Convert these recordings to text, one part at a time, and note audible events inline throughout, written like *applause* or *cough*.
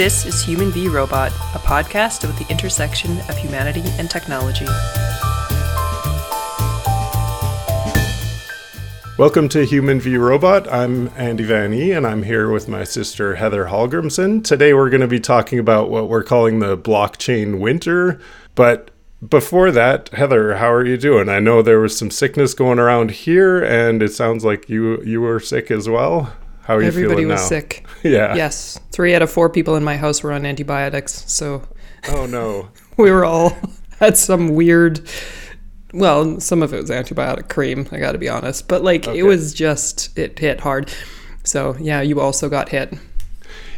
This is Human v Robot, a podcast about the intersection of humanity and technology. Welcome to Human v Robot. I'm Andy Van E, and I'm here with my sister Heather Hallgrimson. Today we're going to be talking about what we're calling the blockchain winter. But before that, Heather, how are you doing? I know there was some sickness going around here, and it sounds like you you were sick as well. How are you Everybody was now? sick. *laughs* Yeah. Yes, three out of four people in my house were on antibiotics, so Oh no. *laughs* we were all *laughs* had some weird. Well, some of it was antibiotic cream. I got to be honest, but like Okay. it was just it hit hard. So yeah, you also got hit.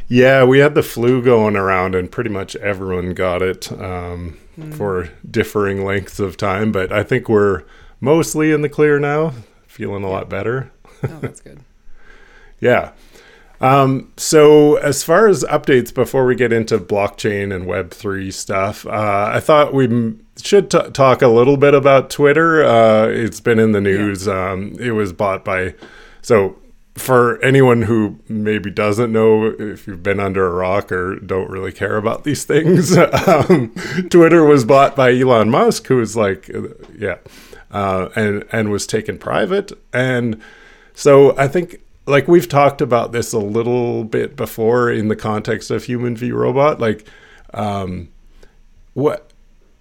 Yeah, we had the flu going around, and pretty much everyone got it um, for differing lengths of time. But I think we're mostly in the clear now, feeling a lot better. Oh, that's good. Yeah. Um, so, as far as updates before we get into blockchain and Web3 stuff, uh, I thought we m- should t- talk a little bit about Twitter. Uh, it's been in the news. Um, it was bought by, so for anyone who maybe doesn't know if you've been under a rock or don't really care about these things, *laughs* um, Twitter was bought by Elon Musk, who is like, uh, yeah, uh, and and was taken private. And so I think like we've talked about this a little bit before in the context of human v robot, like um, what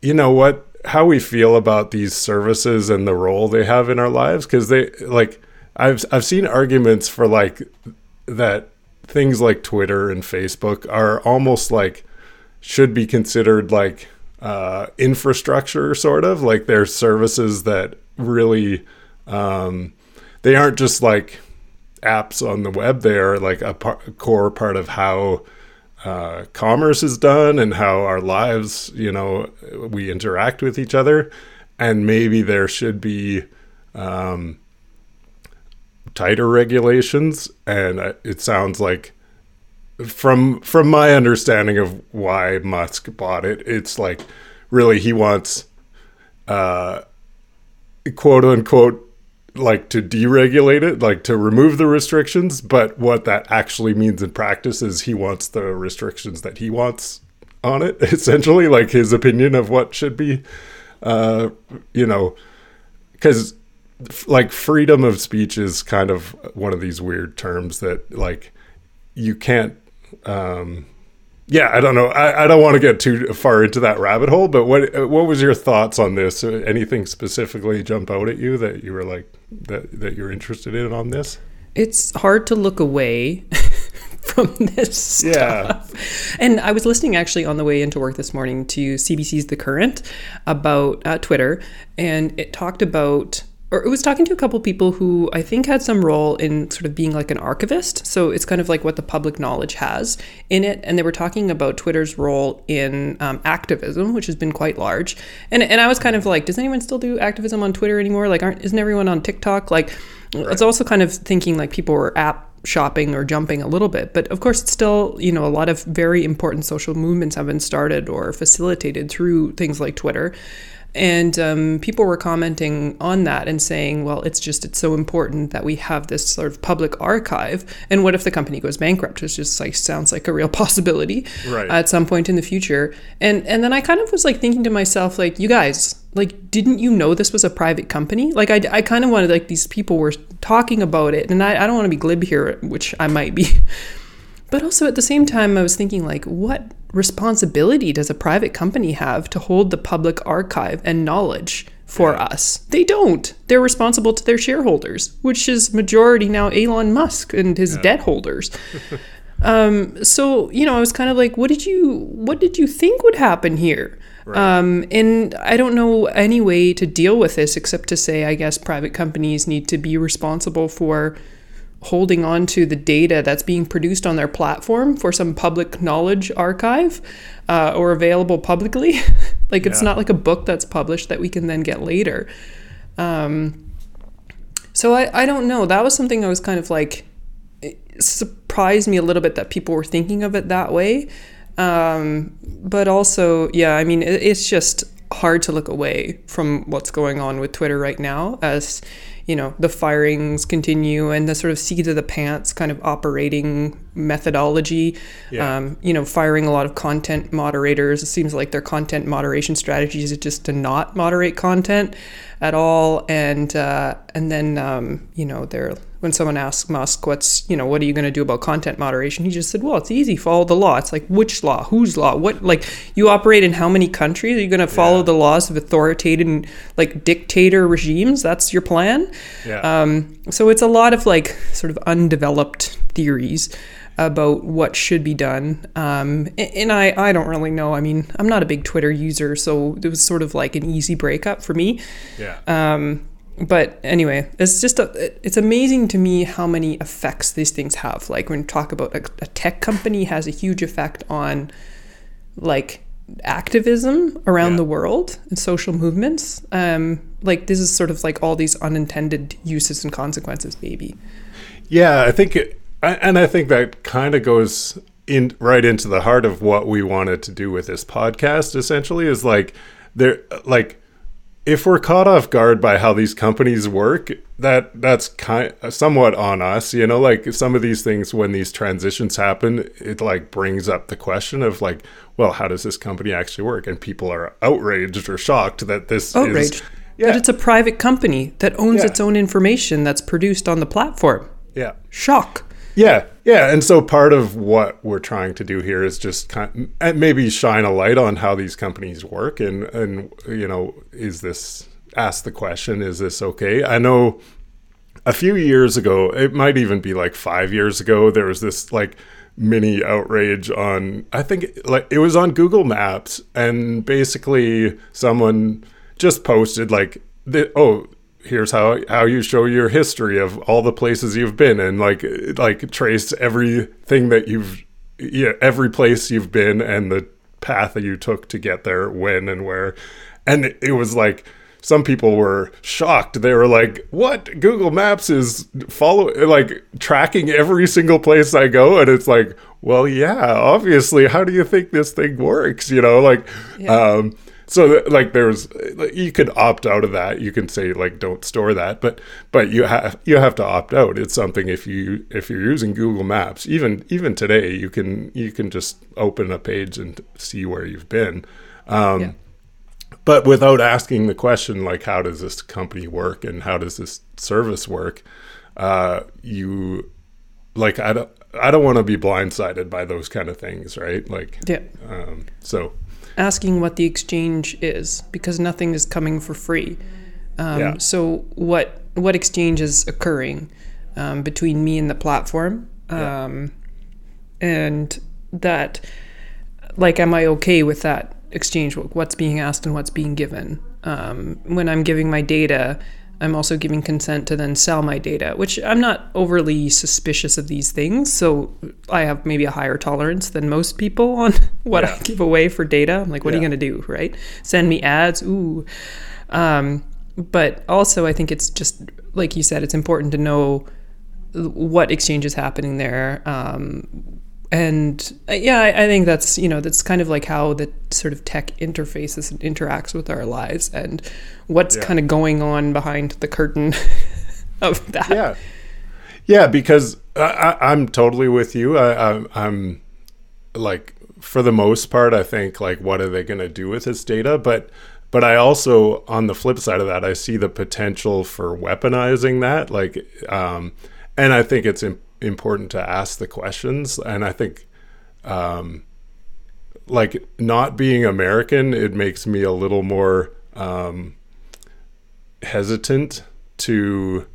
you know what how we feel about these services and the role they have in our lives because they like I've I've seen arguments for like that things like Twitter and Facebook are almost like should be considered like uh, infrastructure, sort of like they're services that really um, they aren't just like apps on the web. They are like a, par- a core part of how uh, commerce is done and how our lives, you know, we interact with each other. And maybe there should be um, tighter regulations. And it sounds like from from my understanding of why Musk bought it, it's like really he wants uh quote unquote like to deregulate it, like to remove the restrictions, but what that actually means in practice is he wants the restrictions that he wants on it, *laughs* essentially, like his opinion of what should be uh you know cuz like freedom of speech is kind of one of these weird terms that like you can't um yeah i don't know. I, I don't want to get too far into that rabbit hole but what what was your thoughts on this? Anything specifically jump out at you that you were like that that you're interested in on this It's hard to look away *laughs* from this Yeah. stuff. And I was listening actually on the way into work this morning to CBC's The Current about uh, Twitter, and it talked about. Or it was talking to a couple people who I think had some role in sort of being like an archivist. So it's kind of like what the public knowledge has in it. And they were talking about Twitter's role in um, activism, which has been quite large. And and I was kind of like, does anyone still do activism on Twitter anymore? Like, aren't isn't everyone on TikTok? Like, it's also kind of thinking like people were app shopping or jumping a little bit but of course it's still you know a lot of very important social movements have been started or facilitated through things like twitter and um, people were commenting on that and saying well it's just it's so important that we have this sort of public archive. And what if the company goes bankrupt? Which just like sounds like a real *laughs* possibility Right. at some point in the future. And and then i kind of was like thinking to myself like you guys like didn't you know this was a private company? Like i, I kind of wanted like these people were talking about it. And i, I don't want to be glib here which i might be *laughs* but also at the same time i was thinking like what responsibility does a private company have to hold the public archive and knowledge for us? They don't. They're responsible to their shareholders which is majority now elon musk and his debt holders. *laughs* Um, so you know, I was kind of like, what did you what did you think would happen here? Um, and I don't know any way to deal with this except to say, I guess private companies need to be responsible for holding on to the data that's being produced on their platform for some public knowledge archive uh, or available publicly. *laughs* like it's not like a book that's published that we can then get later. Um, so I, I don't know. That was something I was kind of like it surprised me a little bit that people were thinking of it that way. Um, but also, yeah, I mean, it, it's just hard to look away from what's going on with Twitter right now, as you know, the firings continue and the sort of seat of the pants kind of operating methodology. Yeah. Um, you know, firing a lot of content moderators. It seems like their content moderation strategy is just to not moderate content at all. And uh, and then um, you know, they're when someone asked Musk, "What's you know, what are you going to do about content moderation?" He just said, "Well, it's easy. Follow the law." It's like which law? Whose law? What like you operate in how many countries? Are you going to follow Yeah. the laws of authoritative like dictator regimes? That's your plan. Yeah. Um, so it's a lot of like sort of undeveloped theories about what should be done. Um, and I, I don't really know. I mean, I'm not a big Twitter user, so it was sort of like an easy breakup for me. yeah. Um, but anyway, it's just a, it's amazing to me how many effects these things have. Like when you talk about a, a tech company has a huge effect on like activism around Yeah. the world and social movements. Um, like this is sort of like all these unintended uses and consequences, maybe. Yeah, I think, it, I- and I think that kind of goes in right into the heart of what we wanted to do with this podcast. Essentially, is like there, like if we're caught off guard by how these companies work, that that's kind somewhat on us. You know, like some of these things when these transitions happen, it like brings up the question of like, well, how does this company actually work? And people are outraged or shocked that this Outraged. is. That Yeah, it's a private company that owns Yeah. its own information that's produced on the platform. yeah. Shock. Yeah, yeah, and so part of what we're trying to do here is just kind and maybe shine a light on how these companies work, and and you know, is this ask the question, is this okay? I know a few years ago, it might even be like five years ago, there was this like mini outrage on I think like it was on Google Maps, and basically someone just posted like the oh here's how how you show your history of all the places you've been and like like trace everything that you've yeah every place you've been and the path that you took to get there when and where. And it, it was like some people were shocked. They were like what? Google maps is follow like tracking every single place i go. And it's like well yeah obviously how do you think this thing works? You know like um so like there's like, you could opt out of that you can say like don't store that but but you have you have to opt out it's something if you if you're using google maps even even today you can you can just open a page and see where you've been um Yeah. but without asking the question like how does this company work and how does this service work uh you like i don't i don't want to be blindsided by those kind of things right like Yeah. um so asking what the exchange is because nothing is coming for free. Um, Yeah. So what what exchange is occurring um, between me and the platform, Yeah. um, and that like am I okay with that exchange? What's being asked and what's being given? Um, when I'm giving my data. I'm also giving consent to then sell my data, which I'm not overly suspicious of these things. So I have maybe a higher tolerance than most people *laughs* on what I give away for data. I'm like, what are you going to do, right? Send me ads? Ooh. Um, but also, I think it's just, like you said, it's important to know what exchange is happening there. Um, and uh, yeah, I, I think that's, you know, that's kind of like how the sort of tech interfaces and interacts with our lives and what's Yeah. kind of going on behind the curtain *laughs* of that. yeah yeah because I, i'm totally with you I, I, i'm like for the most part i think like what are they going to do with this data but but i also on the flip side of that i see the potential for weaponizing that like um and i think it's im- important to ask the questions. And i think um like not being american it makes me a little more um hesitant to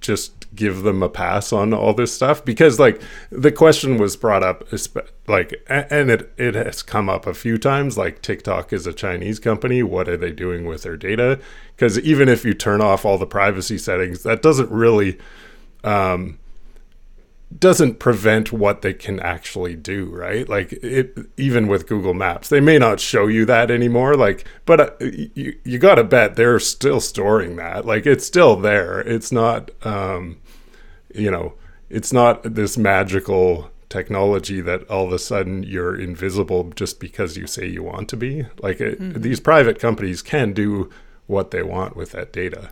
just give them a pass on all this stuff. Because like the question was brought up like and it it has come up a few times like TikTok is a Chinese company. What are they doing with their data? Because even if you turn off all the privacy settings that doesn't really um doesn't prevent what they can actually do right? Like it even with google maps they may not show you that anymore like but uh, you, you gotta bet they're still storing that. Like it's still there. It's not um you know it's not this magical technology that all of a sudden you're invisible just because you say you want to be. Like it, these private companies can do what they want with that data.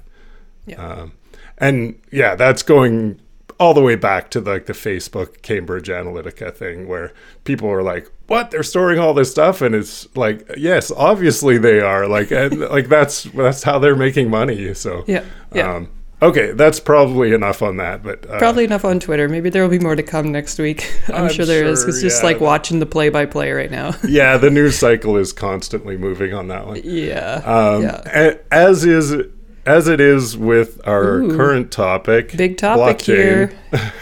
Yeah. Um, and yeah, that's going all the way back to like the Facebook Cambridge Analytica thing where people are like, "What? They're storing all this stuff?" And it's like, "Yes, obviously they are." Like and *laughs* like that's that's how they're making money. So Yeah, yeah. Um, okay, that's probably enough on that. But uh, Probably enough on Twitter. Maybe there will be more to come next week. *laughs* I'm, I'm sure there is. sure, It's just yeah. like watching the play by play right now. *laughs* yeah, the news cycle is constantly moving on that one. yeah. Um, yeah. as is as it is with our Ooh. current topic, Big topic blockchain.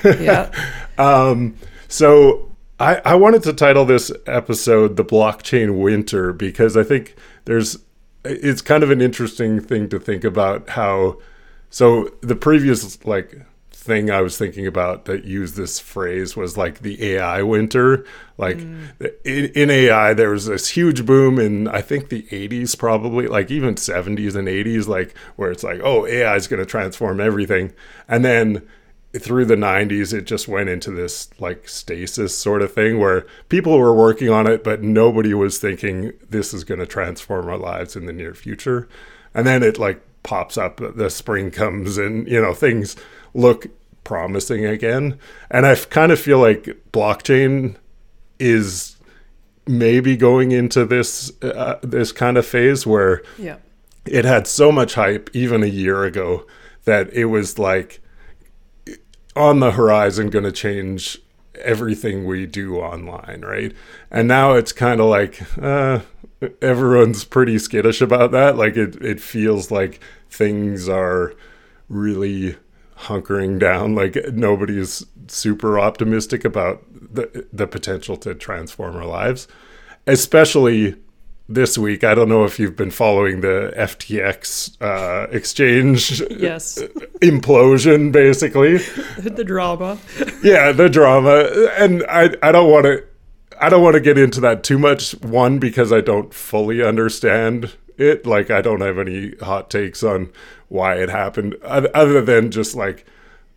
here. *laughs* yeah. Um, so I, I wanted to title this episode "The Blockchain Winter" because I think there's it's kind of an interesting thing to think about how. So the previous like thing I was thinking about that used this phrase was like the AI winter. Like mm. in, in AI, there was this huge boom in I think the 80s, probably like even 70s and 80s, like where it's like, oh, AI is going to transform everything, and then through the 90s it just went into this like stasis sort of thing where people were working on it but nobody was thinking this is going to transform our lives in the near future. And then it like pops up the spring comes and you know things look promising again and i kind of feel like blockchain is maybe going into this uh, this kind of phase where Yeah. it had so much hype even a year ago that it was like on the horizon going to change everything we do online, right? And now it's kind of like uh, everyone's pretty skittish about that. Like it, it feels like things are really hunkering down. Like nobody's super optimistic about the the potential to transform our lives, especially this week. I don't know if you've been following the FTX uh, exchange Yes. *laughs* implosion, basically. *laughs* the drama. *laughs* Yeah, the drama, and I I don't want to I don't want to get into that too much. One because I don't fully understand it. Like I don't have any hot takes on why it happened, other than just like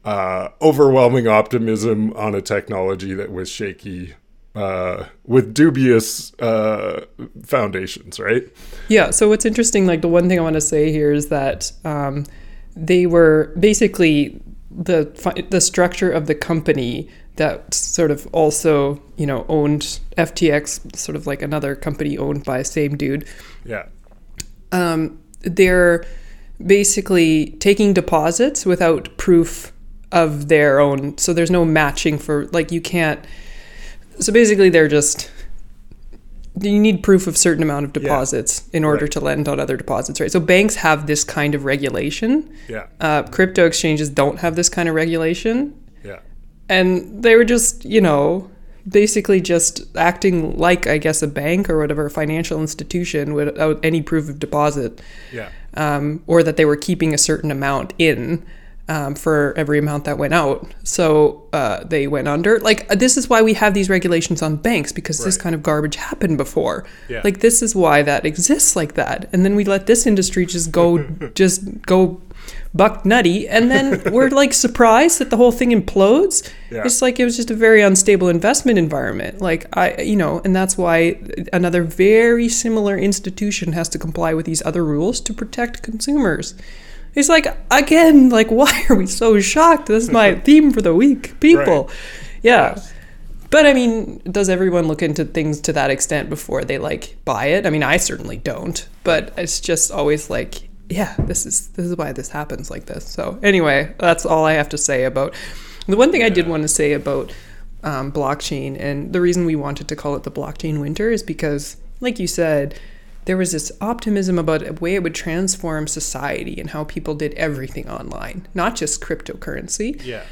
uh, overwhelming optimism on a technology that was shaky. Uh, with dubious uh, foundations, right? Yeah. So what's interesting, like the one thing I want to say here is that um, they were basically the the structure of the company that sort of also you know owned FTX, sort of like another company owned by the same dude. Yeah, Um, they're basically taking deposits without proof of their own. So there's no matching for like you can't. So basically, they're just you need proof of certain amount of deposits in order Right. to lend on other deposits, right? So banks have this kind of regulation. yeah, Uh, crypto exchanges don't have this kind of regulation, yeah, and they were just you know basically just acting like I guess a bank or whatever financial institution without any proof of deposit yeah, um, or that they were keeping a certain amount in um, for every amount that went out. So uh, they went under. Like, this is why we have these regulations on banks because this kind of garbage happened before. Yeah. Like, this is why that exists like that. And then we let this industry just go, *laughs* just go buck nutty. And then *laughs* we're like surprised that the whole thing implodes. Yeah. It's like it was just a very unstable investment environment. Like, I, you know, and that's why another very similar institution has to comply with these other rules to protect consumers. It's like, again, like, *laughs* why are we so shocked? This is my *laughs* theme for the week. People. Right. Yeah. But I mean, does everyone look into things to that extent before they like buy it? I mean, I certainly don't. But it's just always like, yeah, this is this is why this happens like this. So anyway, that's all I have to say about the one thing I did want to say about um, blockchain, and the reason we wanted to call it the blockchain winter is because, like you said, there was this optimism about a way it would transform society and how people did everything online, not just cryptocurrency yeah,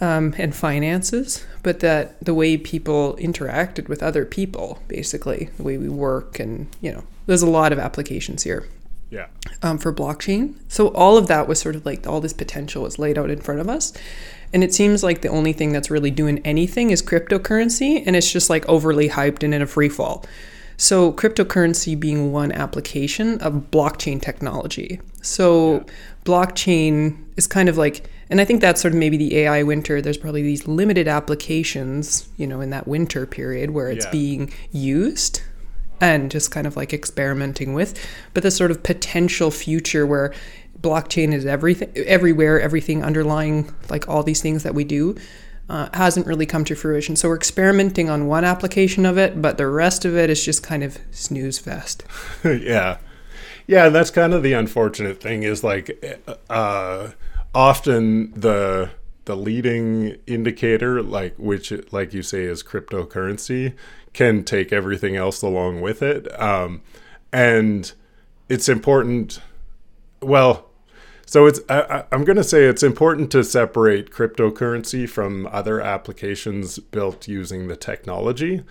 um, and finances, but that the way people interacted with other people, basically, the way we work, and you know, there's a lot of applications here yeah, um, for blockchain. So all of that was sort of like all this potential was laid out in front of us. And it seems like the only thing that's really doing anything is cryptocurrency, and it's just like overly hyped and in a free fall. So, cryptocurrency being one application of blockchain technology. So, blockchain is kind of like, and I think that's sort of maybe the AI winter. There's probably these limited applications, you know, in that winter period where it's Yeah. being used. And just kind of like experimenting with. But this sort of potential future where blockchain is everything, everywhere, everything underlying like all these things that we do. Uh, hasn't really come to fruition. So we're experimenting on one application of it, but the rest of it is just kind of snooze fest. *laughs* yeah. Yeah, and that's kind of the unfortunate thing is like uh, often the the leading indicator like which like you say is cryptocurrency can take everything else along with it. Um, and it's important well so it's I, i'm going to say it's important to separate cryptocurrency from other applications built using the technology.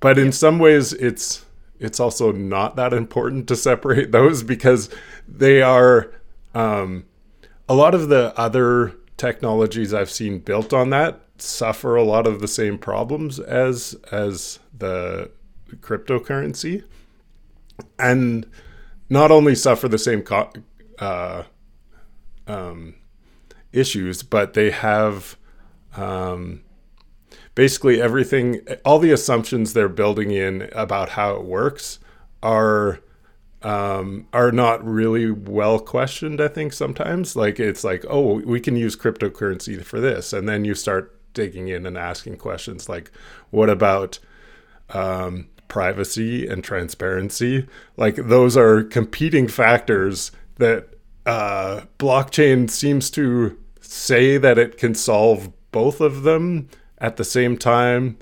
But in some ways it's it's also not that important to separate *laughs* those because they are um, a lot of the other technologies I've seen built on that suffer a lot of the same problems as as the cryptocurrency, and not only suffer the same co- uh, um, issues, but they have um, basically everything, all the assumptions they're building in about how it works are um, are not really well questioned. I think sometimes, like it's like, oh, we can use cryptocurrency for this, and then you start digging in and asking questions like, what about um, privacy and transparency? Like those are competing factors that uh, blockchain seems to say that it can solve both of them at the same time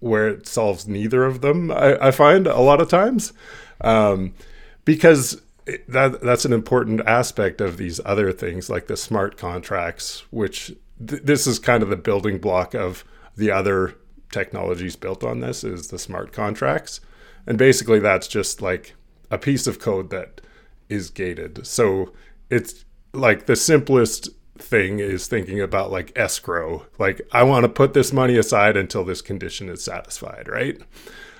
where it solves neither of them i, I find a lot of times um, because that that's an important aspect of these other things like the smart contracts which th- this is kind of the building block of the other technologies built on this is the smart contracts and basically that's just like a piece of code that is gated so it's like the simplest thing is thinking about like escrow. Like, I want to put this money aside until this condition is satisfied, right?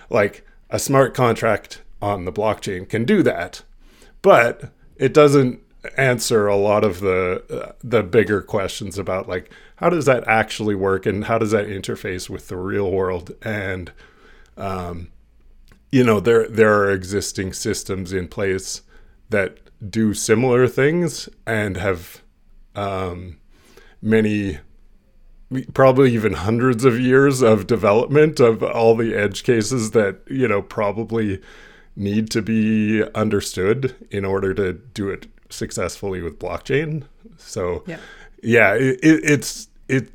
Like, a smart contract on the blockchain can do that, but it doesn't answer a lot of the the bigger questions about like how does that actually work and how does that interface with the real world? And um, you know there there are existing systems in place that do similar things and have um, many probably even hundreds of years of development of all the edge cases that you know probably need to be understood in order to do it successfully with blockchain. So yeah, yeah it, it, it's it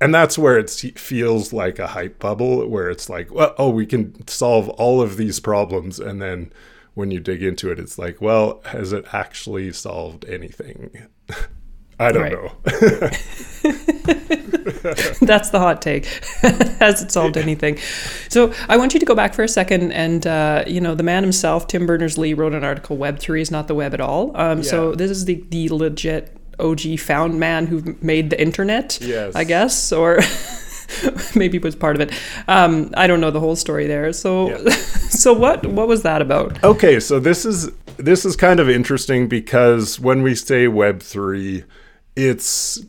and that's where it feels like a hype bubble where it's like well oh we can solve all of these problems. And then when you dig into it it's like well has it actually solved anything *laughs* I don't right. know. *laughs* *laughs* That's the hot take. *laughs* Has it solved anything? So I want you to go back for a second, and uh, you know the man himself, Tim Berners Lee, wrote an article. Web three is not the web at all. Um, yeah. So this is the the legit OG found man who made the internet. Yes. I guess or. maybe was part of it. Um, I don't know the whole story there. So, yeah. so what what was that about? Okay, so this is this is kind of interesting because when we say Web three, it's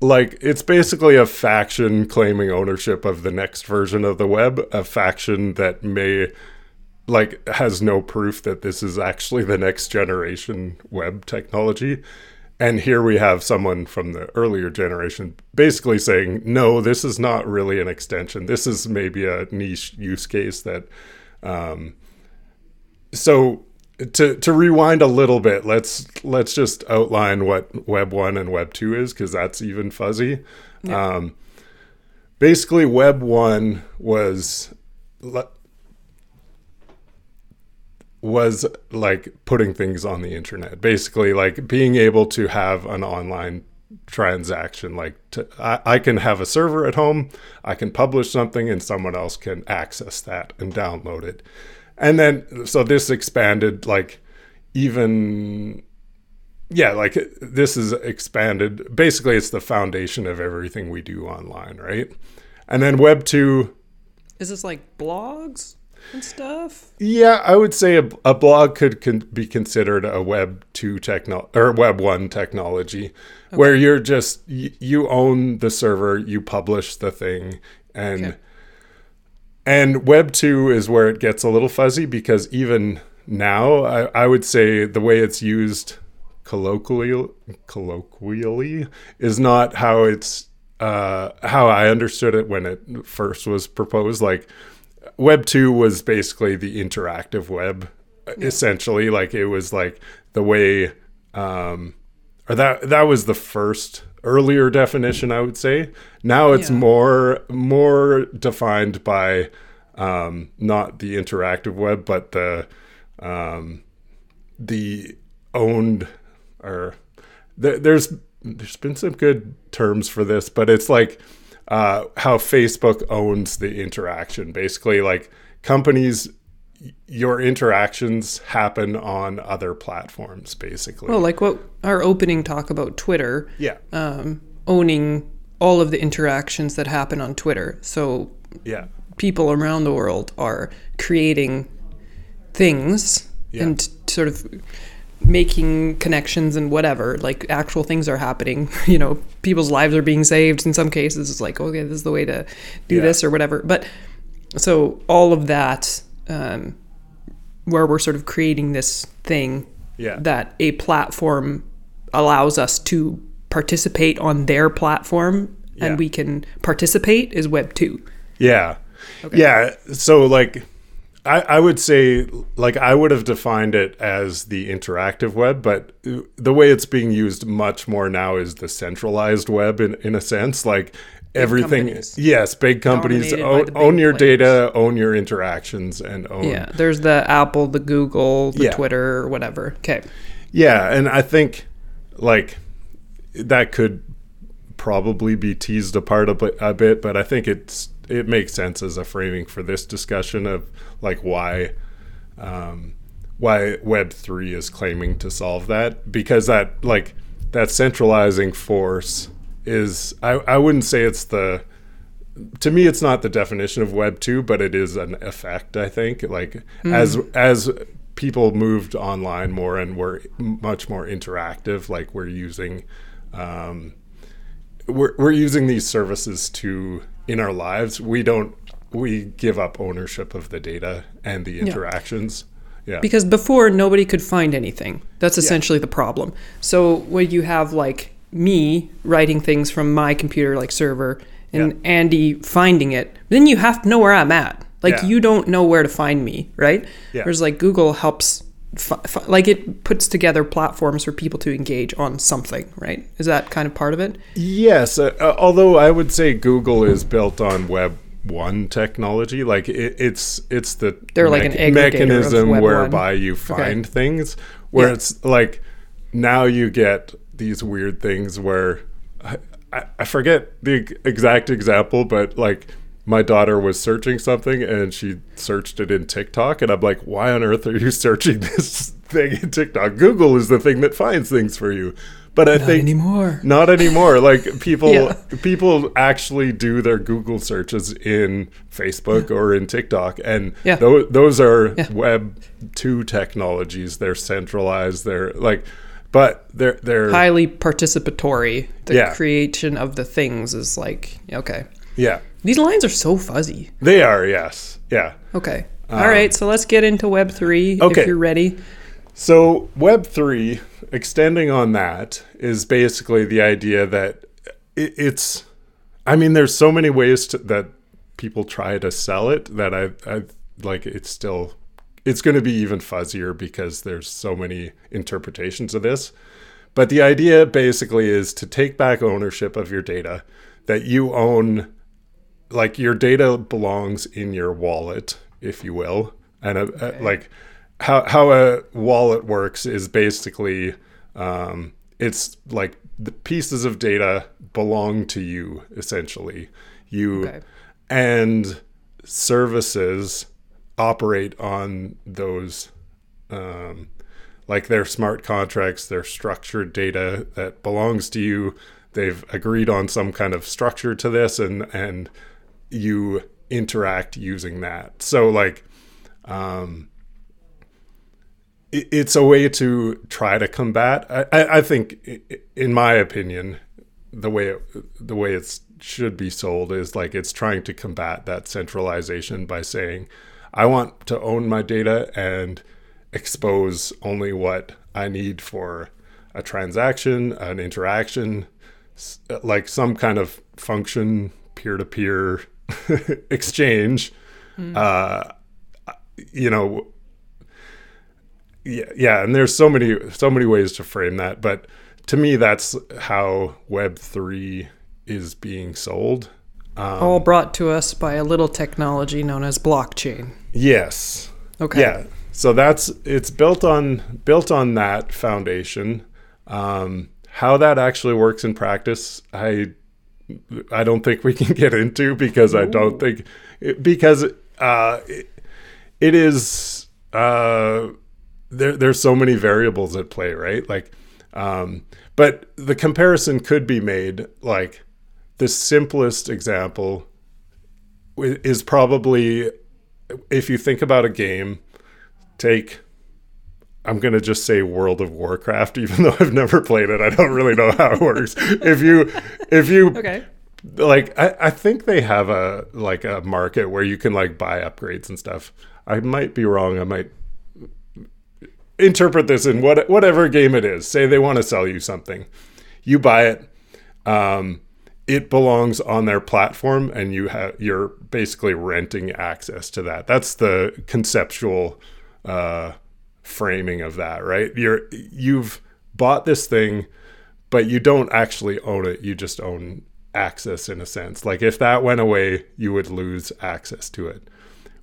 like it's basically a faction claiming ownership of the next version of the web, a faction that may like has no proof that this is actually the next generation web technology. And here we have someone from the earlier generation basically saying, no, this is not really an extension. This is maybe a niche use case that. Um, so to to rewind a little bit, let's let's just outline what Web one and Web two is because that's even fuzzy. Yeah. Um, basically, Web one was was like putting things on the internet. Basically, like being able to have an online transaction. Like to, I, I can have a server at home, I can publish something, and someone else can access that and download it and then so this expanded like even yeah like this is expanded. Basically it's the foundation of everything we do online right? And then web 2 is this like blogs and stuff? Yeah i would say a, a blog could con- be considered a web 2 techno or web 1 technology okay. where you're just y- you own the server you publish the thing and okay and Web 2 is where it gets a little fuzzy because even now, I, I would say the way it's used colloquially, colloquially is not how it's uh, how I understood it when it first was proposed. Like Web 2 was basically the interactive web, essentially. Like it was like the way, um, or that that was the first earlier definition, I would say. Now it's Yeah. more more defined by um, not the interactive web, but the um, the owned or th- there's there's been some good terms for this, but it's like uh, how Facebook owns the interaction. Basically, like companies, your interactions happen on other platforms. Basically, Well, like what our opening talk about Twitter yeah, um, owning all of the interactions that happen on Twitter. So yeah, people around the world are creating things Yeah. and sort of making connections and whatever like actual things are happening *laughs* you know people's lives are being saved in some cases it's like okay this is the way to do Yeah. this or whatever but so all of that um, where we're sort of creating this thing Yeah. that a platform allows us to participate on their platform Yeah. and we can participate is web 2 Yeah. Yeah. So like I, I would say like I would have defined it as the interactive web, but the way it's being used much more now is the centralized web in, in a sense. Like everything companies. yes, big companies own, big own your players. data, own your interactions and own Yeah, there's the Apple, the Google, the Yeah. Twitter, whatever. Okay. Yeah, and I think like that could probably be teased apart a bit, a bit, but I think it's it makes sense as a framing for this discussion of like why um, why Web three is claiming to solve that because that like that centralizing force is I, I wouldn't say it's the to me it's not the definition of web 2 but it is an effect i think. Like as as people moved online more and were much more interactive like we're using um, we're, we're using these services to in our lives we don't we give up ownership of the data and the interactions. Yeah. Because before nobody could find anything. That's essentially the problem. So when you have like me writing things from my computer, like server, and Yeah. Andy finding it, then you have to know where I'm at. Like Yeah. you don't know where to find me, right? Yeah. Whereas like Google helps. Fi- fi- like it puts together platforms for people to engage on something, right? Is that kind of part of it? Yes, uh, uh, although I would say Google is built on Web one technology. Like it, it's it's the They're like an mechanism whereby you find things. Where Yeah. it's like now you get these weird things where I, I, forget the exact example, but like my daughter was searching something and she searched it in TikTok, and I'm like, why on earth are you searching *laughs* this thing in TikTok? Google is the thing that finds things for you. But I think anymore. not anymore. Like *laughs* people, Yeah. people actually do their Google searches in Facebook or in TikTok, and Yeah. tho- those are Yeah. Web two technologies. They're centralized. They're like, but they're they're highly participatory. The Yeah. creation of the things is like okay. yeah, These lines are so fuzzy. they are. Yes, yeah. Okay. Um, All right, so let's get into Web three okay. if you're ready. So Web three, extending on that, is basically the idea that it, it's. I mean, there's so many ways to, that people try to sell it that I, I like. It's still, it's going to be even fuzzier because there's so many interpretations of this. But the idea basically is to take back ownership of your data, that you own, like your data belongs in your wallet, if you will, and a, a- like how how a wallet works is basically um, it's like the pieces of data belong to you essentially. You Okay. and services operate on those um, like their smart contracts, their structured data that belongs to you. They've agreed on some kind of structure to this, and and you interact using that. So like, um, it, it's a way to try to combat. I, I, think, in my opinion, the way it, the way it should be sold is like it's trying to combat that centralization by saying I want to own my data and expose only what I need for a transaction, an interaction, like some kind of function, peer to peer exchange. Mm. Uh, you know, yeah, yeah, and there's so many so many ways to frame that, but to me, that's how Web three is being sold. Um, All brought to us by a little technology known as blockchain. Yes. Okay. Yeah. So that's it's built on built on that foundation. Um, how that actually works in practice, I I don't think we can *laughs* get into because I don't think because uh, it, it is uh, there. There's so many variables at play, right? Like, um, but the comparison could be made like the simplest example is probably if you think about a game, take I'm gonna just say World of Warcraft, *laughs* even though I've never played it. I don't really know how it works. if you if you *laughs* okay. like I, I think they have a like a market where you can like buy upgrades and stuff. I might be wrong. I might interpret this in what whatever game it is. Say they want to sell you something. You buy it. Um, it belongs on their platform and you have you're basically renting access to that. That's the conceptual uh, framing of that right? You're you've bought this thing but you don't actually own it. You just own access in a sense. Like if that went away you would lose access to it.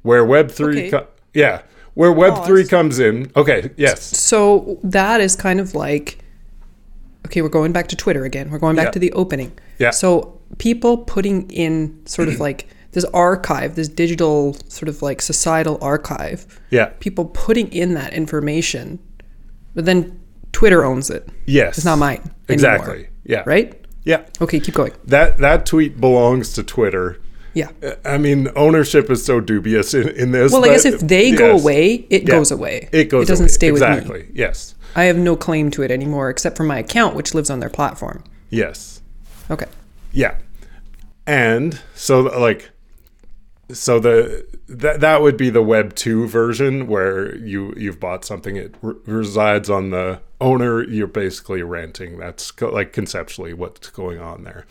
Where web3 okay. co- yeah where web3 comes in okay yes. So that is kind of like okay, we're going back to Twitter again. We're going back yeah. to the opening. Yeah. So people putting in sort of *clears throat* like this archive, this digital sort of like societal archive. Yeah. People putting in that information, but then Twitter owns it. Yes. It's not mine. Exactly. Anymore, yeah. Right? Yeah. Okay, keep going. That that tweet belongs to Twitter. Yeah. I mean, ownership is so dubious in, in this. Well, I guess if they yes. go away, it yeah. goes away. It goes. It doesn't away. stay exactly. with me. Exactly. Yes. I have no claim to it anymore except for my account, which lives on their platform. Yes. Okay. Yeah. And so, like, so the that that would be the Web two version where you you've bought something, it re- resides on the owner. You're basically renting. That's co- like conceptually what's going on there.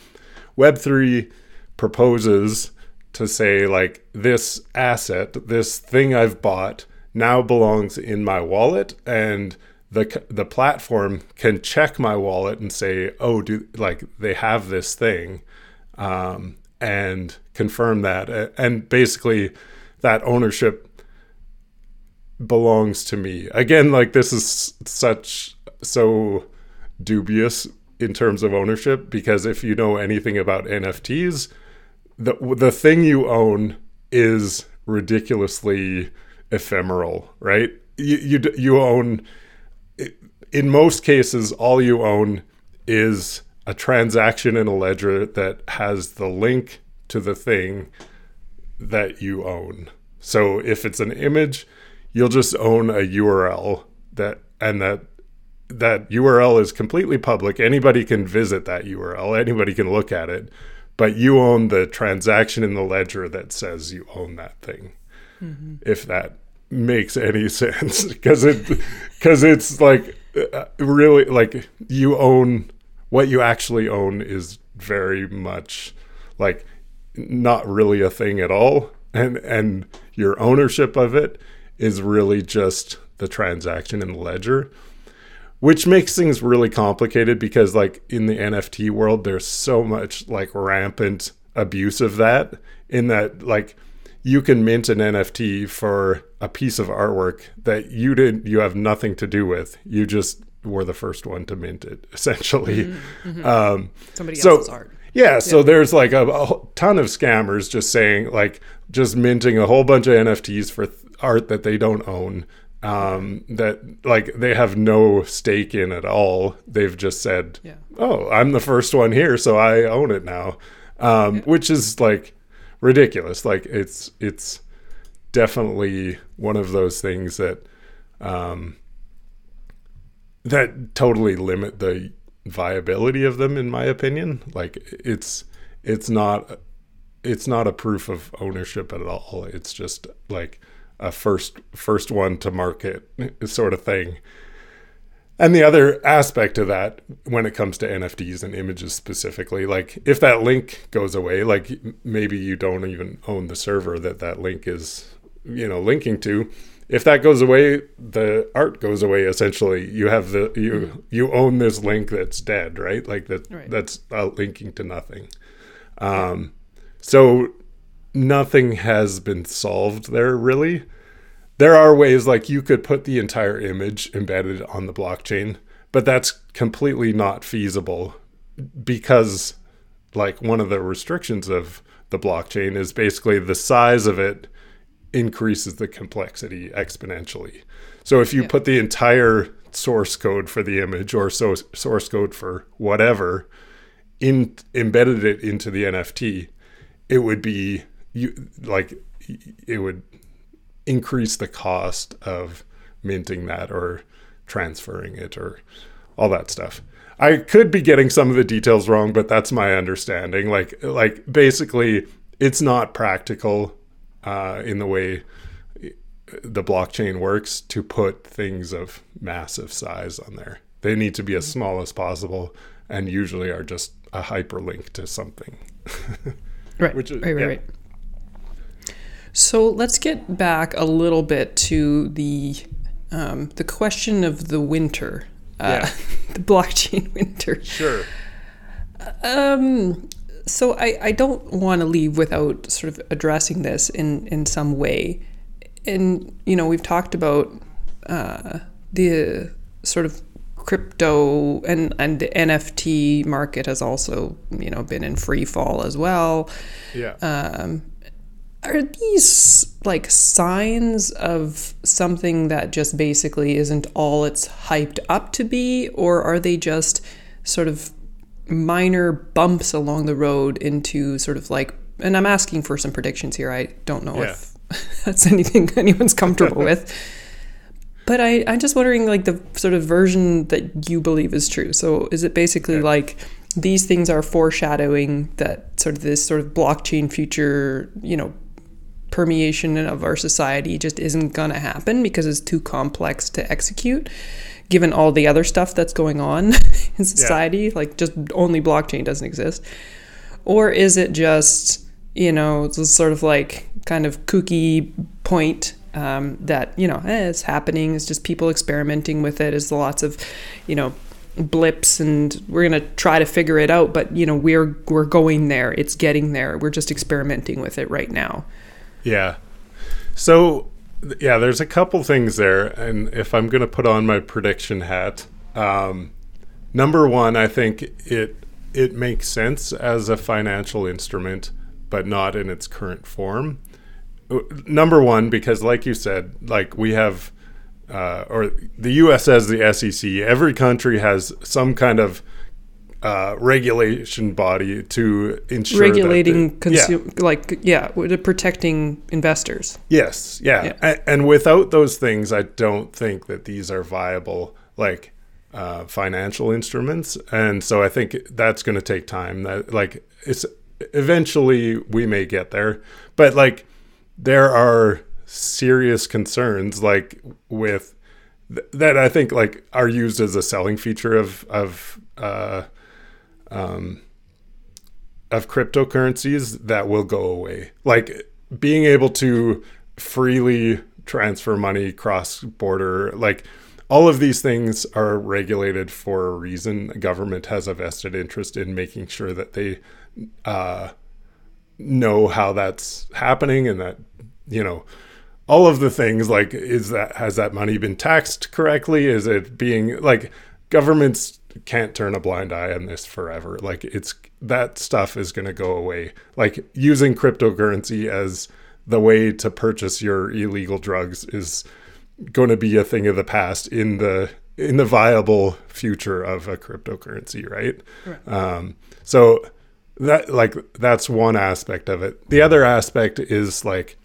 Web three proposes to say like this asset, this thing I've bought now belongs in my wallet and the the platform can check my wallet and say oh do like they have this thing um, and confirm that. And basically that ownership belongs to me. Again like this is such so dubious in terms of ownership because if you know anything about NFTs the the thing you own is ridiculously ephemeral, right? You you, you own in most cases all you own is a transaction in a ledger that has the link to the thing that you own. So if it's an image, you'll just own a URL that and that that URL is completely public. Anybody can visit that URL. Anybody can look at it, but you own the transaction in the ledger that says you own that thing. Mm-hmm. If that makes any *laughs* sense because it because it's like uh, really like you own what you actually own is very much like not really a thing at all and and your ownership of it is really just the transaction in the ledger which makes things really complicated because like in the NFT world there's so much like rampant abuse of that in that like you can mint an NFT for a piece of artwork that you didn't you have nothing to do with. You just were the first one to mint it, *laughs* essentially. Mm-hmm. mm-hmm. Um, Somebody so, else's art. Yeah, yeah, so there's like a, a, ton of scammers just saying like just minting a whole bunch of NFTs for th- art that they don't own. Um, that like they have no stake in at all. They've just said, yeah. "Oh, I'm the first one here, so I own it now," um, yeah. which is like ridiculous. Like it's it's definitely one of those things that um, that totally limit the viability of them in my opinion like it's it's not it's not a proof of ownership at all it's just like a first first one to market sort of thing and the other aspect of that when it comes to NFTs and images specifically like if that link goes away like maybe you don't even own the server that that link is you know linking to if that goes away, the art goes away. Essentially, you have the you you own this link that's dead, right? Like that right. that's uh, linking to nothing. Um, so nothing has been solved there really. There are ways like you could put the entire image embedded on the blockchain, but that's completely not feasible because like one of the restrictions of the blockchain is basically the size of it increases the complexity exponentially. So if you yeah. put the entire source code for the image or so source code for whatever in embedded it into the NFT, it would be you like it would increase the cost of minting that or transferring it or all that stuff. I could be getting some of the details wrong, but that's my understanding. Like like basically it's not practical uh, in the way the blockchain works to put things of massive size on there. They need to be as small as possible and usually are just a hyperlink to something. *laughs* right. Which is, right, right, yeah. right. So let's get back a little bit to the um, the question of the winter, uh, yeah. *laughs* the blockchain *laughs* winter. Sure. Um, so I, I don't want to leave without sort of addressing this in, in some way. And, you know, we've talked about uh, the sort of crypto and, and the NFT market has also, you know, been in free fall as well. Yeah. Um, are these like signs of something that just basically isn't all it's hyped up to be, or are they just sort of minor bumps along the road into sort of like and I'm asking for some predictions here. I don't know yeah. if *laughs* that's anything *laughs* anyone's comfortable *laughs* with. But I, I'm just wondering like the sort of version that you believe is true. So is it basically yeah. like these things are foreshadowing that sort of this sort of blockchain future, you know, permeation of our society just isn't going to happen because it's too complex to execute? given all the other stuff that's going on *laughs* in society, yeah. like just only blockchain doesn't exist? Or is it just, you know, this sort of like kind of kooky point um, that, you know, eh, it's happening, it's just people experimenting with it it, is lots of, you know, blips and we're going to try to figure it out but you know we're we're going there it's getting there we're just experimenting with it right now yeah so yeah, there's a couple things there, and if I'm going to put on my prediction hat, um, number one, I think it it makes sense as a financial instrument, but not in its current form. Uh, number one, because like you said, like we have, uh, or the U.S. has the SEC. Every country has some kind of uh, regulation body to ensure regulating consumer yeah. like yeah protecting investors. Yes yeah, yeah. And, and, without those things i don't think that these are viable like uh, financial instruments. And so i think that's going to take time. That like it's eventually we may get there. But like there are serious concerns like with th- that i think like are used as a selling feature of of uh, um, of cryptocurrencies that will go away. Like being able to freely transfer money cross border, like all of these things are regulated for a reason. The government has a vested interest in making sure that they uh, know how that's happening and that, you know, all of the things like is that has that money been taxed correctly is it being like governments can't turn a blind eye on this forever. Like it's that stuff is going to go away. Like using cryptocurrency as the way to purchase your illegal drugs is going to be a thing of the past in the in the viable future of a cryptocurrency, right? right. Um, so that like that's one aspect of it. The other aspect is like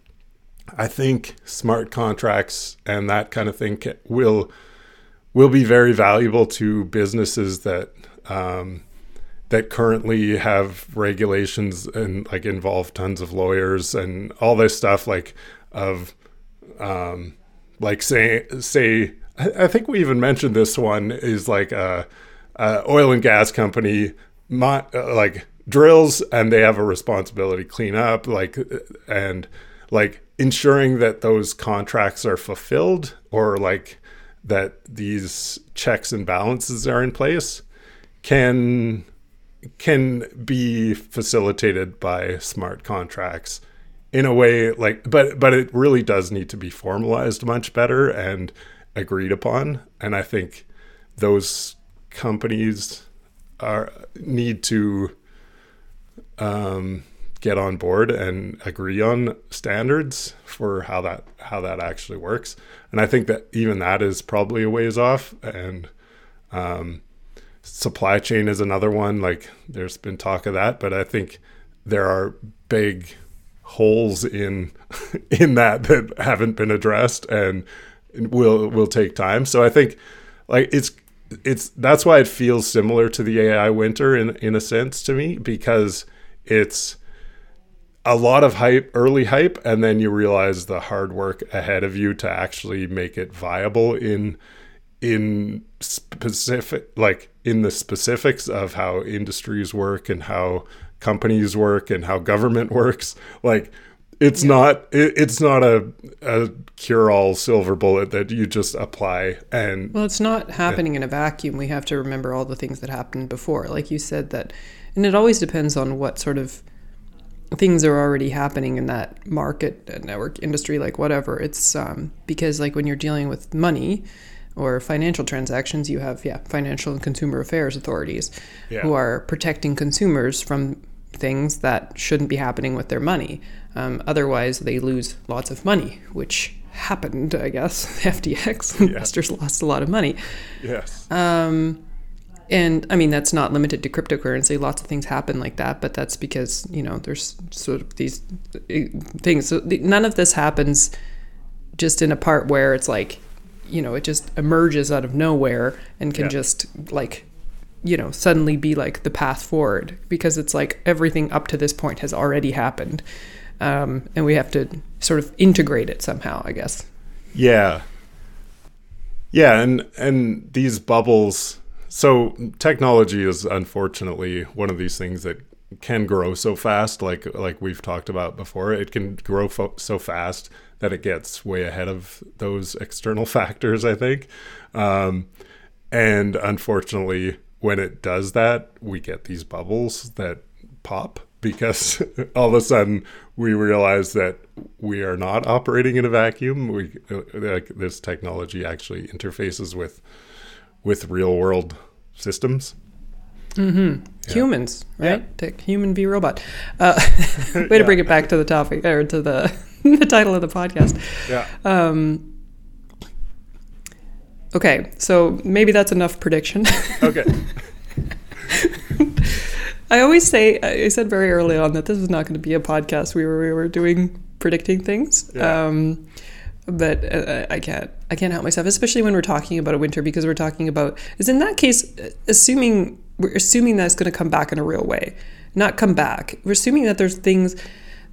I think smart contracts and that kind of thing can, will will be very valuable to businesses that um, that currently have regulations and like involve tons of lawyers and all this stuff like of um, like say say I, think we even mentioned this one is like a, a oil and gas company my, uh, like drills and they have a responsibility clean up like and like ensuring that those contracts are fulfilled or like that these checks and balances are in place can can be facilitated by smart contracts in a way like but but it really does need to be formalized much better and agreed upon. And i think those companies are need to um, get on board and agree on standards for how that how that actually works. And i think that even that is probably a ways off. And um, supply chain is another one. Like there's been talk of that but i think there are big holes in *laughs* in that that haven't been addressed and will will take time. So i think like it's it's that's why it feels similar to the ai winter in in a sense to me because it's a lot of hype, early hype, and then you realize the hard work ahead of you to actually make it viable in in specific like in the specifics of how industries work and how companies work and how government *laughs* works like it's yeah. not it, it's not a, a cure-all silver bullet that you just apply and well it's not happening yeah. in a vacuum we have to remember all the things that happened before like you said that and it always depends on what sort of things are already happening in that market uh, network industry like whatever it's um, because like when you're dealing with money or financial transactions you have yeah financial and consumer affairs authorities yeah. who are protecting consumers from things that shouldn't be happening with their money. Um, otherwise they lose lots of money which happened i guess. *laughs* Ftx investors lost a lot of money. Yes. Um, and I mean, that's not limited to cryptocurrency. Lots of things happen like that, but that's because, you know, there's sort of these eh, things. So none of this happens just in a part where it's like, you know, it just emerges out of nowhere and can yeah. just like, you know, suddenly be like the path forward because it's like everything up to this point has already happened. Um, and we have to sort of integrate it somehow, I guess. Yeah. Yeah. And, and these bubbles, so technology is unfortunately one of these things that can grow so fast like like we've talked about before. It can grow fo- so fast that it gets way ahead of those external *laughs* factors i think. Um, and unfortunately when it does that we get these bubbles that pop because *laughs* all of a sudden we realize that we are not operating in a vacuum. We uh, like this technology actually interfaces with with real world systems. Mm-hmm. Yeah. Humans, right? Yeah. Take human v robot. Uh, *laughs* way yeah. to bring it back to the topic or to the *laughs* the title of the podcast. Yeah. Um, okay, so maybe that's enough prediction. *laughs* okay. I always say I said very early on that this was not going to be a podcast. We were we were doing predicting things. Yeah. Um, but uh, I can't I can't help myself, especially when we're talking about a winter because we're talking about is in that case assuming we're assuming that it's going to come back in a real way, not come back. We're assuming that there's things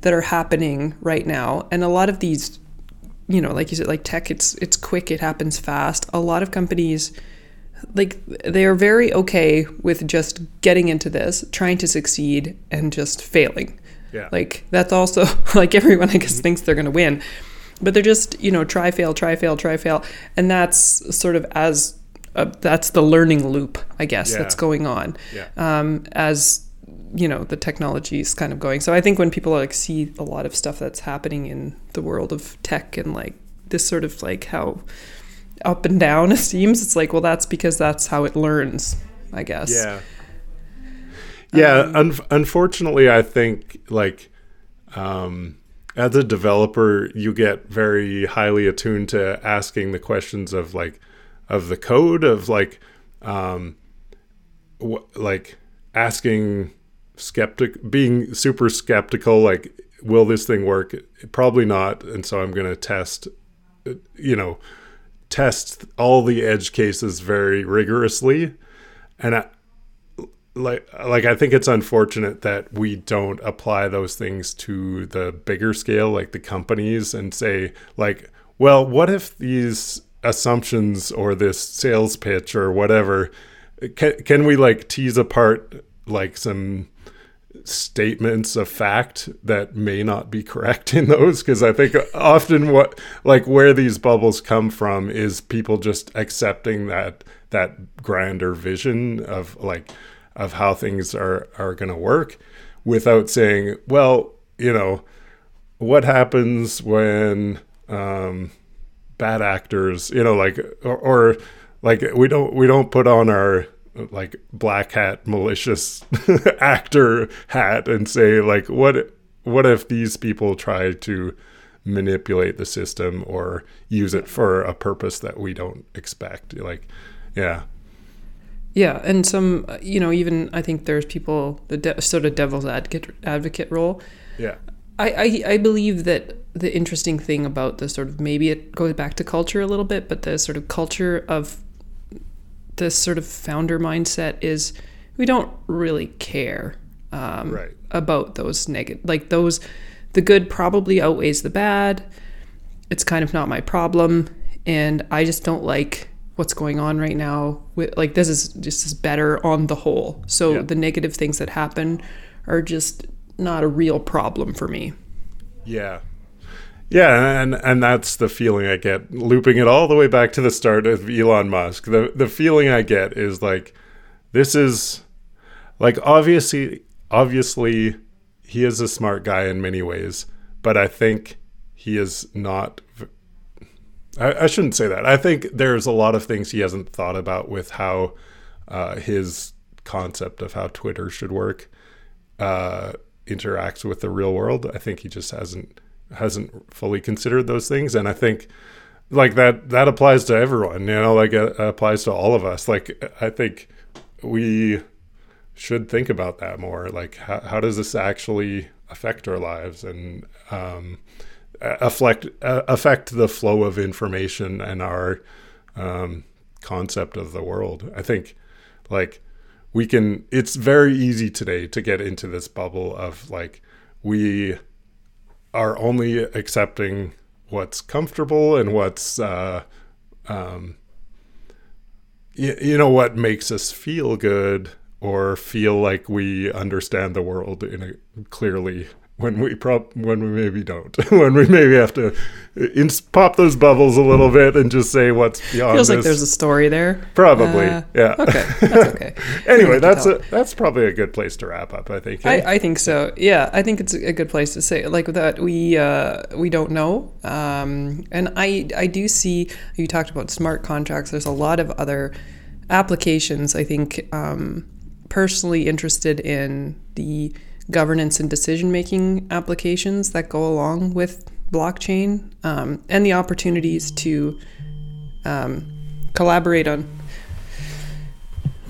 that are happening right now, and a lot of these, you know, like you said, like tech, it's it's quick, it happens fast. A lot of companies like they are very okay with just getting into this, trying to succeed, and just failing. Yeah. Like that's also *laughs* like everyone I guess mm-hmm. thinks they're going to win but they're just you know try fail try fail try fail and that's sort of as a, that's the learning loop i guess yeah. that's going on yeah. um, as you know the technology is kind of going so i think when people like see a lot of stuff that's happening in the world of tech and like this sort of like how up and down *laughs* it seems it's like well that's because that's how it learns i guess yeah yeah um, un- unfortunately i think like um as a developer, you get very highly attuned to asking the questions of like of the code of like um wh- like asking skeptic being super skeptical like will this thing work? Probably not and so i'm going to test you know test all the edge cases very rigorously. And I, like like I think it's unfortunate that we don't apply those things to the bigger scale, like the companies, and say like, well, what if these assumptions or this sales pitch or whatever can can we like tease apart like some statements of fact that may not be correct in those? Because i think often what like where these bubbles come from is people just accepting that that grander vision of like of how things are are going to work without saying well you know what happens when um bad actors you know like or, or like we don't we don't put on our like black hat malicious *laughs* actor hat and say like what what if these people try to manipulate the system or use it for a purpose that we don't expect? Like yeah yeah and some you know even i think there's people the de- sort of devil's advocate advocate role yeah I, I, I believe that the interesting thing about the sort of maybe it goes back to culture a little bit, but the sort of culture of this sort of founder mindset is we don't really care um, right. about those negative, like those, the good probably outweighs the bad. It's kind of not my problem. And I just don't like what's going on right now. With, like, this is just is better on the whole. So Yeah. the negative things that happen are just not a real problem for me. Yeah. Yeah, and and that's the feeling I get looping it all the way back to the start of Elon Musk. The the feeling I get is like this is like obviously obviously he is a smart guy in many ways, but I think he is not I, I shouldn't say that. I think there's a lot of things he hasn't thought about with how uh, his concept of how Twitter should work uh, interacts with the real world. I think he just hasn't hasn't fully considered those things, and I think like that that applies to everyone. You know, like it applies to all of us. Like I think we should think about that more. Like how, how does this actually affect our lives and um, affect uh, affect the flow of information and our um, concept of the world? I think like we can it's very easy today to get into this bubble of like we are only accepting what's comfortable and what's uh um you, you know what makes us feel good or feel like we understand the world in a clearly when we prop when we maybe don't *laughs* when we maybe have to ins- pop those bubbles a little bit and just say what's beyond Feels like there's a story there. probably Uh, yeah Okay, that's okay. *laughs* anyway that's a that's probably a good place to wrap up i think I, I think so. Yeah, I think it's a good place to say like that. We uh, we don't know, um, and I I do see you talked about smart contracts. There's a lot of other applications. I think um, personally interested in the governance and decision making applications that go along with blockchain um, and the opportunities to um, collaborate on.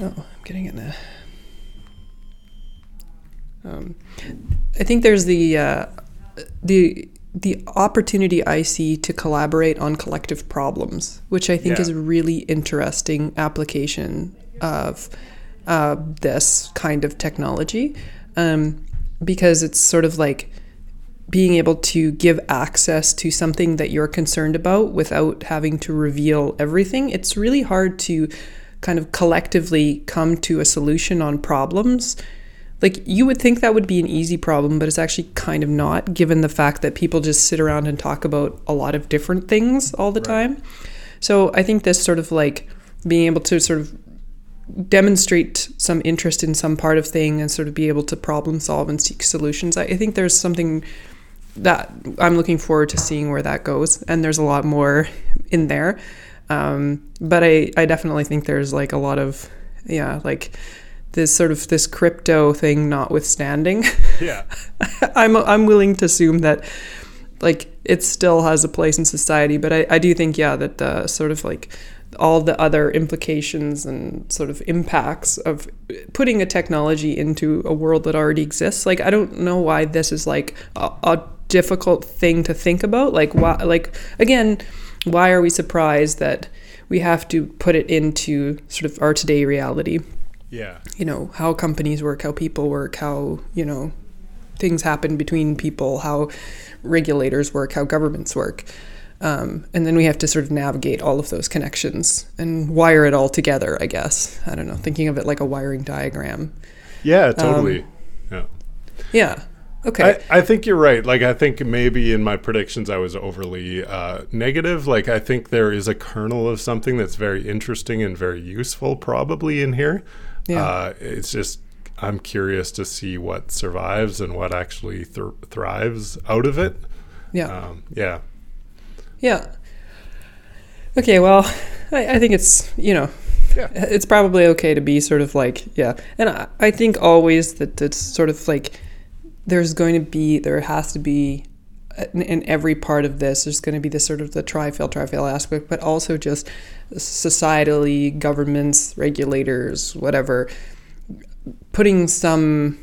Oh, I'm getting in a. Um, I think there's the uh, the the opportunity I see to collaborate on collective problems, which I think Yeah. is a really interesting application of uh, this kind of technology, um, because it's sort of like being able to give access to something that you're concerned about without having to reveal everything. It's really hard to kind of collectively come to a solution on problems. Like you would think that would be an easy problem, but it's actually kind of not, given the fact that people just sit around and talk about a lot of different things all the time. So I think this sort of like being able to sort of demonstrate some interest in some part of thing and sort of be able to problem solve and seek solutions. I, I think there's something that I'm looking forward to seeing where that goes. And there's a lot more in there. Um, but I, I definitely think there's like a lot of, yeah, like this sort of this crypto thing notwithstanding. yeah *laughs* I'm, I'm willing to assume that like it still has a place in society. But I, I do think, yeah, that the sort of like all the other implications and sort of impacts of putting a technology into a world that already exists. Like, I don't know why this is like a, a difficult thing to think about. Like, why, like, again, why are we surprised that we have to put it into sort of our today reality? Yeah. you know how companies work how people work how you know things happen between people how regulators work how governments work um, and then we have to sort of navigate all of those connections and wire it all together i guess i don't know thinking of it like a wiring diagram Yeah, totally. Um, yeah. yeah okay I, I think you're right. Like, I think maybe in my predictions I was overly uh, negative. Like, I think there is a kernel of something that's very interesting and very useful, probably in here. Yeah. Uh, it's just I'm curious to see what survives and what actually thr thrives out of it. yeah Um, yeah. Yeah. Okay, well, I, I think it's, you know, Yeah. it's probably okay to be sort of like, yeah. And I, I think always that it's sort of like there's going to be, there has to be uh, in, in every part of this, there's going to be this sort of the tri-fail, tri-fail aspect, but also just societally, governments, regulators, whatever, putting some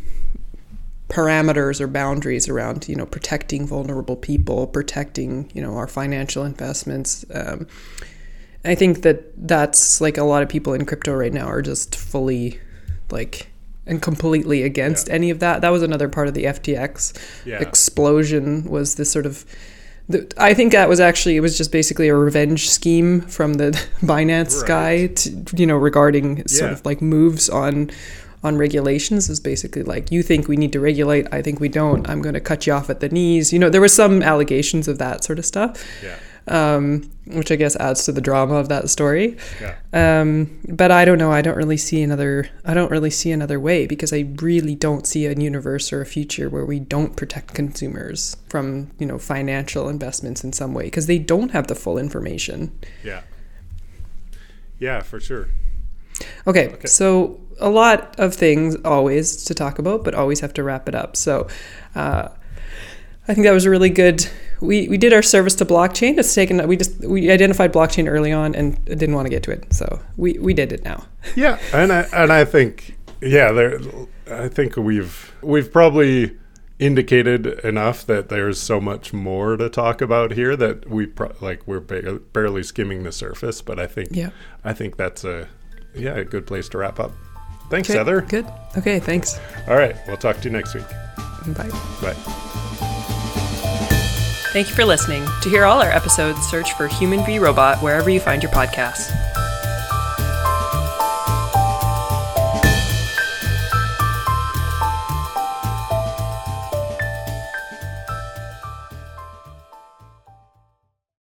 parameters or boundaries around you know protecting vulnerable people protecting you know our financial investments um, i think that that's like a lot of people in crypto right now are just fully like and completely against Yeah. any of that that was another part of the ftx Yeah. explosion was this sort of the, I think that was actually it was just basically a revenge scheme from the *laughs* Binance Right. guy, to, you know, regarding sort of like moves on on regulations is basically like you think we need to regulate, I think we don't. I'm going to cut you off at the knees. You know, there were some allegations of that sort of stuff, Yeah. um, which I guess adds to the drama of that story. Yeah. Um, but I don't know. I don't really see another. I don't really see another way because I really don't see a universe or a future where we don't protect consumers from you know financial investments in some way because they don't have the full information. Yeah. Yeah, for sure. Okay, so a lot of things always to talk about, but always have to wrap it up. So. Uh, I think that was a really good. We, we did our service to blockchain. It's taken. We just we identified blockchain early on and didn't want to get to it, so we, we did it now. *laughs* Yeah, and I and I think yeah, there. I think we've we've probably indicated enough that there's so much more to talk about here that we pro- like we're ba- barely skimming the surface. But I think Yeah. I think that's a yeah a good place to wrap up. Thanks, Okay, Heather. Good. Okay. Thanks. All right, we'll talk to you next week. Bye. Bye. Thank you for listening. To hear all our episodes, search for Human v Robot wherever you find your podcasts.